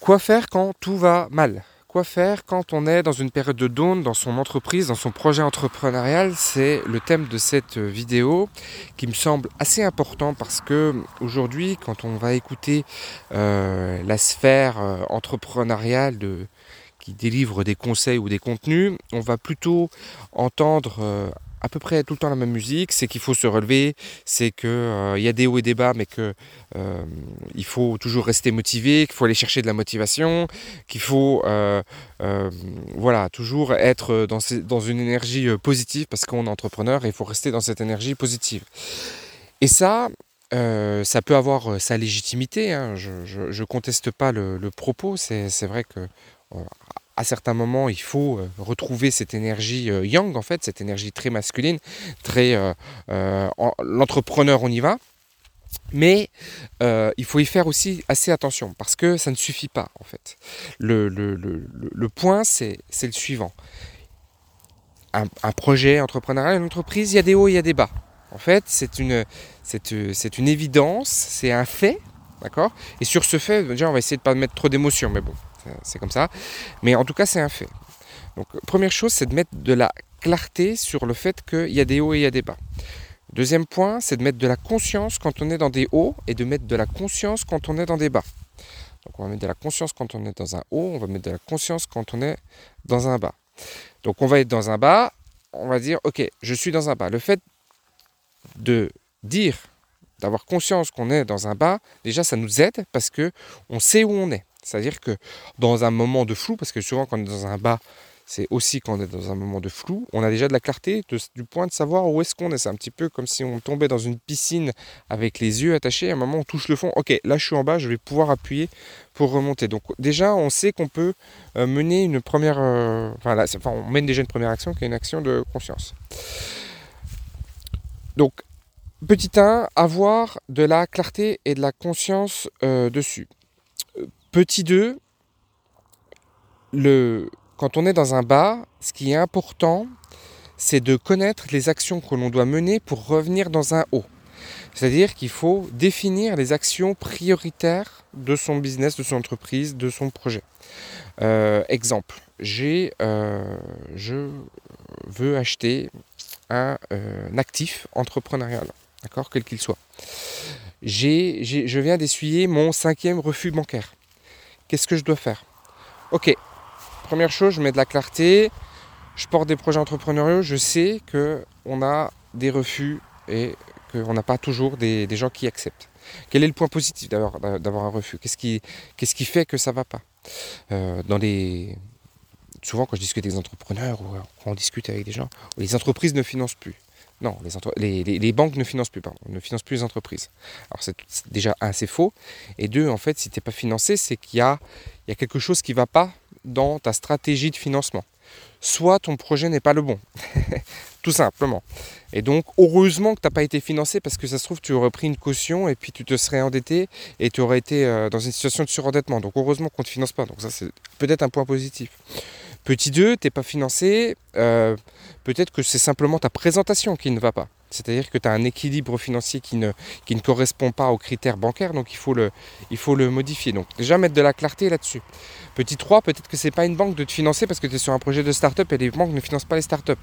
Quoi faire quand tout va mal? Quoi faire quand on est dans une période de down dans son entreprise, dans son projet entrepreneurial? C'est le thème de cette vidéo qui me semble assez important parce que aujourd'hui, quand on va écouter euh, la sphère euh, entrepreneuriale qui délivre des conseils ou des contenus, on va plutôt entendre euh, à peu près tout le temps la même musique, c'est qu'il faut se relever, c'est qu'il euh, y a des hauts et des bas, mais qu'il euh, faut toujours rester motivé, qu'il faut aller chercher de la motivation, qu'il faut euh, voilà, toujours être dans, une énergie positive parce qu'on est entrepreneur et il faut rester dans cette énergie positive. Et ça, ça peut avoir sa légitimité, hein. je ne conteste pas le propos, c'est vrai que à certains moments, il faut euh, retrouver cette énergie euh, yang, en fait, cette énergie très masculine, très euh, l'entrepreneur, on y va. Mais il faut y faire aussi assez attention parce que ça ne suffit pas en fait. Le, point c'est le suivant. Un, projet entrepreneurial, une entreprise, il y a des hauts, il y a des bas. En fait, c'est une, une évidence, c'est un fait, d'accord? Et sur ce fait, déjà, on va essayer de ne pas mettre trop d'émotions, mais bon, c'est comme ça. Mais en tout cas, c'est un fait. Donc, première chose, c'est de mettre de la clarté sur le fait qu'il y a des hauts et il y a des bas. Deuxième point, c'est de mettre de la conscience quand on est dans des hauts et de mettre de la conscience quand on est dans des bas. Donc on va mettre de la conscience quand on est dans un haut, on va mettre de la conscience quand on est dans un bas. Donc on va être dans un bas, on va dire ok, je suis dans un bas. Le fait de dire, d'avoir conscience qu'on est dans un bas, déjà ça nous aide parce que on sait où on est. C'est-à-dire que dans un moment de flou, parce que souvent quand on est dans un bas, c'est aussi quand on est dans un moment de flou, on a déjà de la clarté du point de savoir où est-ce qu'on est. C'est un petit peu comme si on tombait dans une piscine avec les yeux attachés. À un moment, on touche le fond. Ok, là je suis en bas, je vais pouvoir appuyer pour remonter. Donc déjà, on sait qu'on peut euh, mener une première... Euh, enfin, là, enfin, on mène déjà une première action qui est une action de conscience. Donc, petit 1, avoir de la clarté et de la conscience euh, dessus. Petit 2, le, quand on est dans un bas, ce qui est important, c'est de connaître les actions que l'on doit mener pour revenir dans un haut. C'est-à-dire qu'il faut définir les actions prioritaires de son business, de son entreprise, de son projet. Euh, exemple, j'ai, euh, je veux acheter un, euh, un actif entrepreneurial, d'accord, quel qu'il soit. J'ai, je viens d'essuyer mon cinquième refus bancaire. Qu'est-ce que je dois faire? Ok, première chose, je mets de la clarté, je porte des projets entrepreneuriaux, je sais qu'on a des refus et qu'on n'a pas toujours des, gens qui acceptent. Quel est le point positif d'avoir un refus? Qu'est-ce qui, qu'est-ce qui fait que ça ne va pas? Euh, dans les... Souvent quand je discute avec des entrepreneurs ou quand on discute avec des gens, les entreprises ne financent plus. Non, les, banques ne financent plus, ne financent plus les entreprises. Alors c'est déjà un, c'est faux. Et deux, en fait, si tu n'es pas financé, c'est qu'il y a, y a quelque chose qui ne va pas dans ta stratégie de financement. Soit ton projet n'est pas le bon, tout simplement. Et donc, heureusement que tu n'as pas été financé parce que ça se trouve, tu aurais pris une caution et puis tu te serais endetté et tu aurais été euh, dans une situation de surendettement. Donc, heureusement qu'on ne te finance pas. Donc, ça, c'est peut-être un point positif. Petit 2, tu n'es pas financé, euh, peut-être que c'est simplement ta présentation qui ne va pas. C'est-à-dire que tu as un équilibre financier qui ne, qui ne correspond pas aux critères bancaires, donc il faut le, il faut le modifier. Donc déjà mettre de la clarté là-dessus. Petit 3, peut-être que ce n'est pas une banque de te financer parce que tu es sur un projet de start-up et les banques ne financent pas les start-up.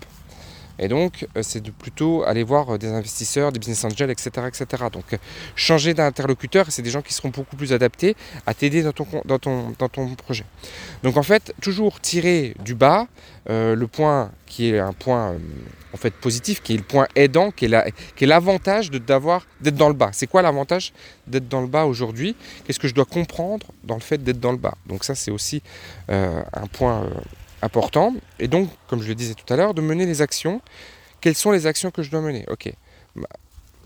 Et donc, euh, c'est de plutôt aller voir euh, des investisseurs, des business angels, etc. etc. Donc, euh, changer d'interlocuteur, c'est des gens qui seront beaucoup plus adaptés à t'aider dans ton, projet. Donc, en fait, toujours tirer du bas le point qui est un point en fait positif, qui est le point aidant, qui est l'avantage d'être dans le bas. C'est quoi l'avantage d'être dans le bas aujourd'hui? Qu'est-ce que je dois comprendre dans le fait d'être dans le bas? Donc ça, c'est aussi un point important. Et donc, comme je le disais tout à l'heure, de mener les actions. Quelles sont les actions que je dois mener? Ok. Bah,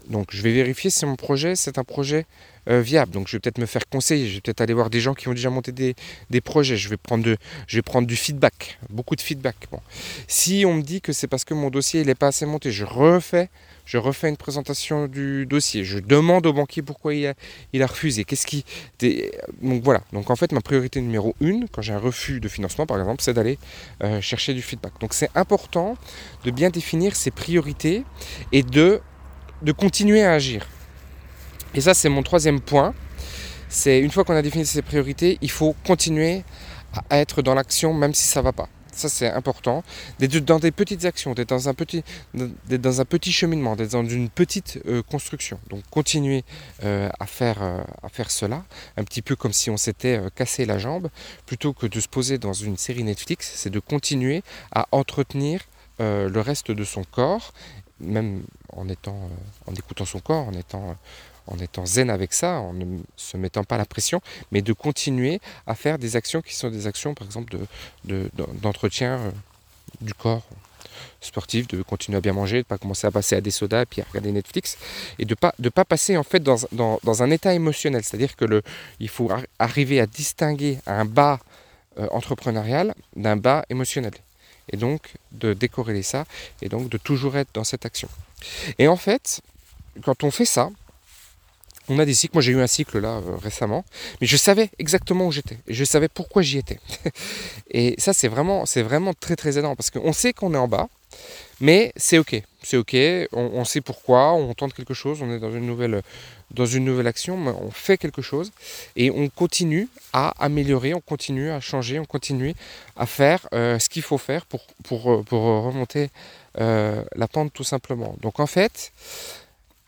donc, je vais vérifier si mon projet, c'est un projet euh, viable. Donc, je vais peut-être me faire conseiller. Je vais peut-être aller voir des gens qui ont déjà monté des, projets. Je vais, prendre je vais prendre du feedback, beaucoup de feedback. Bon. Si on me dit que c'est parce que mon dossier n'est pas assez monté, je refais je refais une présentation du dossier, je demande au banquier pourquoi il a, il a refusé, qu'est-ce qui... Donc voilà, donc en fait ma priorité numéro une, quand j'ai un refus de financement par exemple, c'est d'aller euh, chercher du feedback. Donc c'est important de bien définir ses priorités et de, de continuer à agir. Et ça c'est mon troisième point, c'est une fois qu'on a défini ses priorités, il faut continuer à être dans l'action même si ça ne va pas. Ça c'est important. D'être dans des petites actions, d'être dans un petit, cheminement, d'être dans une petite euh, construction. Donc continuer euh, à, faire, euh, à faire cela, un petit peu comme si on s'était cassé la jambe, plutôt que de se poser dans une série Netflix, c'est de continuer à entretenir le reste de son corps, même en étant, en écoutant son corps, en étant en étant zen avec ça, en ne se mettant pas la pression, mais de continuer à faire des actions qui sont des actions, par exemple, d'entretien de, euh, du corps sportif, de continuer à bien manger, de ne pas commencer à passer à des sodas, puis à regarder Netflix, et de ne pas, de pas passer en fait dans, dans, un état émotionnel. C'est-à-dire que le, il faut arriver à distinguer un bas euh, entrepreneurial d'un bas émotionnel. Et donc de décorréler ça, et donc de toujours être dans cette action. Et en fait, quand on fait ça, on a des cycles. Moi, j'ai eu un cycle là euh, récemment, mais je savais exactement où j'étais et je savais pourquoi j'y étais. et ça, c'est vraiment, c'est vraiment très très aidant parce qu'on sait qu'on est en bas, mais c'est ok, c'est ok. On, sait pourquoi, on tente quelque chose, on est dans une nouvelle, dans une nouvelle action, on fait quelque chose et on continue à améliorer, on continue à changer, on continue à faire euh, ce qu'il faut faire pour, euh, pour remonter la pente tout simplement. Donc en fait,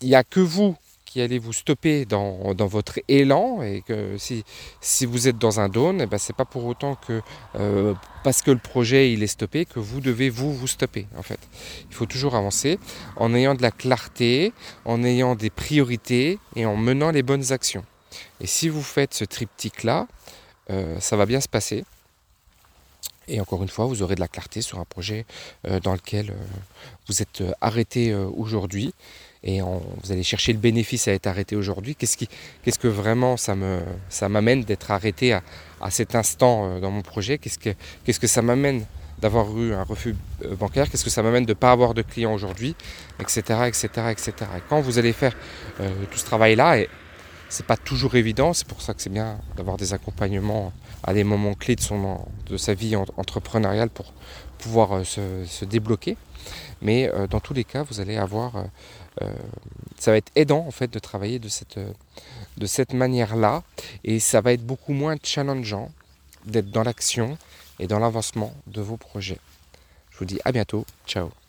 il n'y a que vous qui allez vous stopper dans, votre élan et que si, si vous êtes dans un down, eh ben c'est pas pour autant que euh, parce que le projet il est stoppé que vous devez vous vous stopper en fait. Il faut toujours avancer en ayant de la clarté, en ayant des priorités et en menant les bonnes actions. Et si vous faites ce triptyque là, euh, ça va bien se passer. Et encore une fois, vous aurez de la clarté sur un projet euh, dans lequel vous êtes arrêté aujourd'hui et vous allez chercher le bénéfice à être arrêté aujourd'hui. Qu'est-ce, que vraiment ça, m'amène d'être arrêté à, cet instant euh, dans mon projet? Qu'est-ce que, ça m'amène d'avoir eu un refus euh, bancaire? Qu'est-ce que ça m'amène de ne pas avoir de clients aujourd'hui? Etc. etc., etc. Et quand vous allez faire euh, tout ce travail-là, c'est pas toujours évident, c'est pour ça que c'est bien d'avoir des accompagnements à des moments clés de, son, de sa vie entrepreneuriale pour pouvoir se, se débloquer. Mais dans tous les cas, vous allez avoir euh, ça va être aidant en fait de travailler de cette, de cette manière-là et ça va être beaucoup moins challengeant d'être dans l'action et dans l'avancement de vos projets. Je vous dis à bientôt, ciao